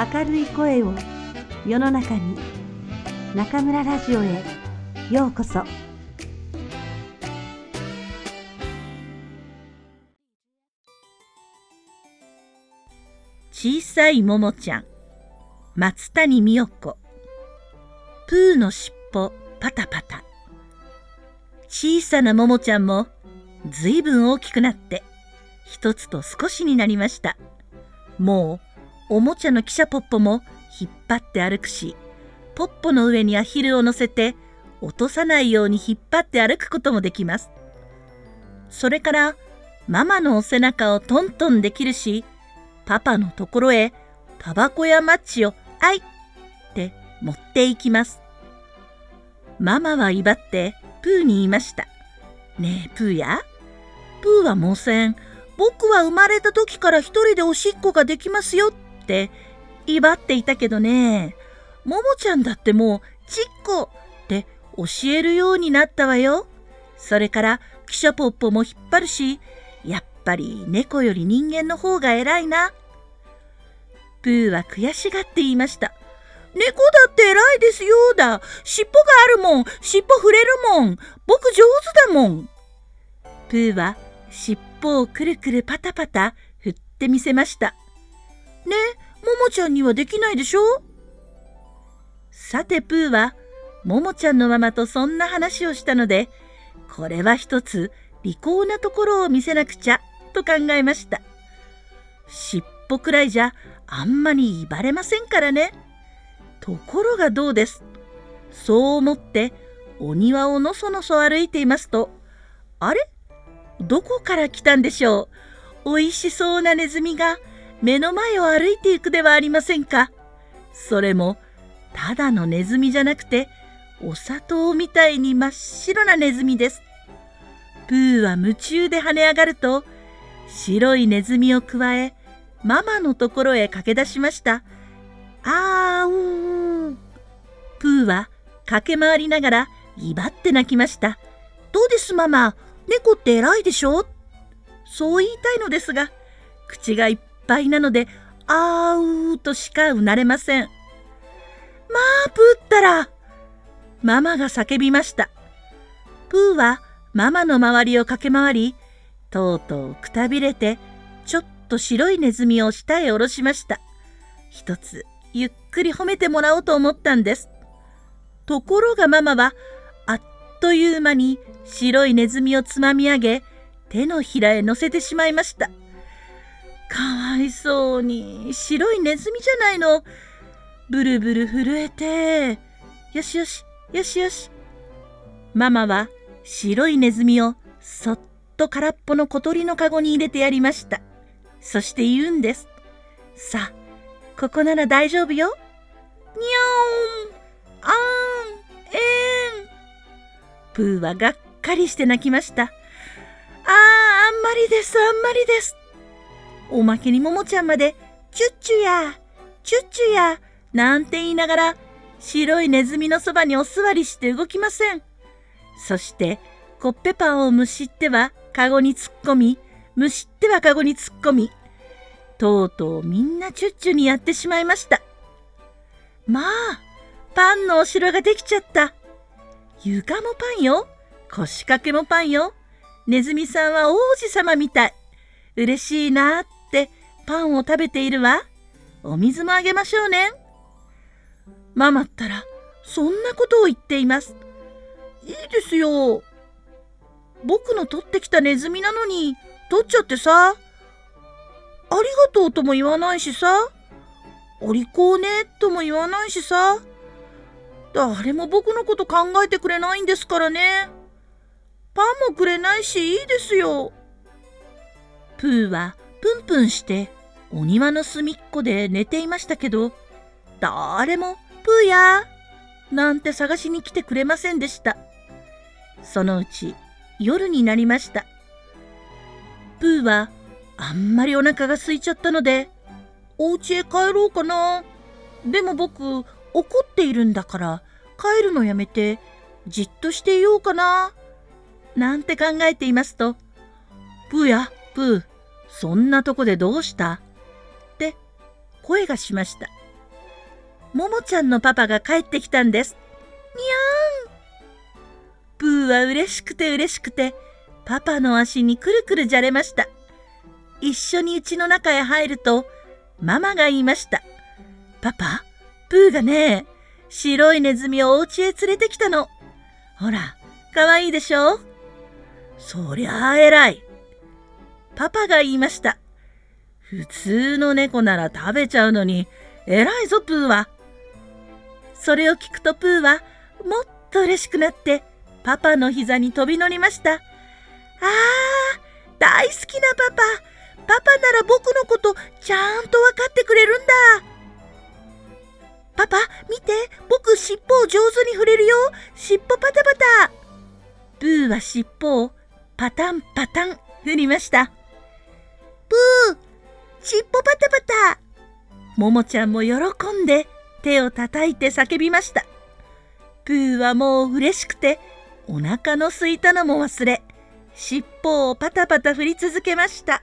明るい声を世の中に中村ラジオへようこそ。小さいももちゃん松谷美代子。プーのしっぽパタパタ。小さなももちゃんもずいぶん大きくなって一つと少しになりました。もうおもちゃの汽車ポッポも引っ張って歩くしポッポの上にアヒルを乗せて落とさないように引っ張って歩くこともできます。それからママのお背中をトントンできるしパパのところへタバコやマッチをあいって持っていきます。ママは威張ってプーに言いましたねえプーや？プーはもうせん。僕は生まれた時から一人でおしっこができますよってて威張っていたけどねももちゃんだってもうちっこって教えるようになったわよ。それから汽車ポッポも引っ張るしやっぱり猫より人間の方が偉いな。プーは悔しがって言いました猫だって偉いですよだ。尻尾があるもん。尻尾触れるもん。僕上手だもん。プーは尻尾をくるくるパタパタ振ってみせました。ね。ももちゃんにはできないでしょ？さてプーはももちゃんのママとそんな話をしたのでこれは一つ利口なところを見せなくちゃと考えました。尻尾くらいじゃあんまり威張れませんからね。ところがどうです？そう思ってお庭をのそのそ歩いていますとあれ？どこから来たんでしょう？おいしそうなネズミが目の前を歩いていくではありませんか。それもただのネズミじゃなくてお砂糖みたいに真っ白なネズミです。プーは夢中で跳ね上がると白いネズミをくわえママのところへ駆け出しました。あーうープーは駆け回りながら威張って泣きました。どうですママ？猫って偉いでしょ？そう言いたいのですが口がいっぱいなのであーうーとしかうなれません。まあプーったらママが叫びました。プーはママの周りを駆け回りとうとうくたびれてちょっと白いネズミを下へ下ろしました。一つゆっくり褒めてもらおうと思ったんです。ところがママはあっという間に白いネズミをつまみ上げ手のひらへ乗せてしまいました。かわいそうに。白いネズミじゃないの。ブルブル震えて。よしよし。よしよし。ママは白いネズミをそっと空っぽの小鳥のかごに入れてやりました。そして言うんです。さあここなら大丈夫よ。にゃーん。あん。えん。プーはがっかりして泣きました。あーあんまりですあんまりです。おまけにももちゃんまでチュッチュやチュッチュやなんて言いながら白いネズミのそばにお座りして動きません。そしてコッペパンをむしってはカゴに突っ込みむしってはカゴに突っ込みとうとうみんなチュッチュにやってしまいました。まあパンのお城ができちゃった。床もパンよ。腰掛けもパンよ。ネズミさんは王子様みたい。嬉しいなってパンを食べているわ。お水もあげましょうね。ママったらそんなことを言っています。いいですよ。僕の取ってきたネズミなのに取っちゃってさ。ありがとうとも言わないしさ。お利口ねとも言わないしさ。誰も僕のこと考えてくれないんですからね。パンもくれないしいいですよ。プーはプンプンしてお庭の隅っこで寝ていましたけど誰もプーやなんて探しに来てくれませんでした。そのうち夜になりました。プーはあんまりお腹が空いちゃったのでお家へ帰ろうかなでも僕怒っているんだから帰るのやめてじっとしていようかななんて考えていますとプーやプーそんなとこでどうした？って声がしましたももちゃんのパパが帰ってきたんです。にゃーんプーは嬉しくて嬉しくて、パパの足にくるくるじゃれました。一緒に家の中へ入ると、ママが言いました。パパ、プーがね、白いネズミをお家へ連れてきたの。ほら、かわいいでしょそりゃあ偉い。パパが言いました。普通の猫なら食べちゃうのに、偉いぞプーは。それを聞くとプーはもっと嬉しくなってパパの膝に飛び乗りました。ああ、大好きなパパ。パパなら僕のことちゃんと分かってくれるんだ。パパ、見て、僕尻尾を上手に振れるよ。尻尾パタパタ。プーは尻尾をパタンパタン振りました。プー、尻尾パタパタ。ももちゃんも喜んで手を叩いて叫びました。プーはもう嬉しくてお腹のすいたのも忘れ、尻尾をパタパタ振り続けました。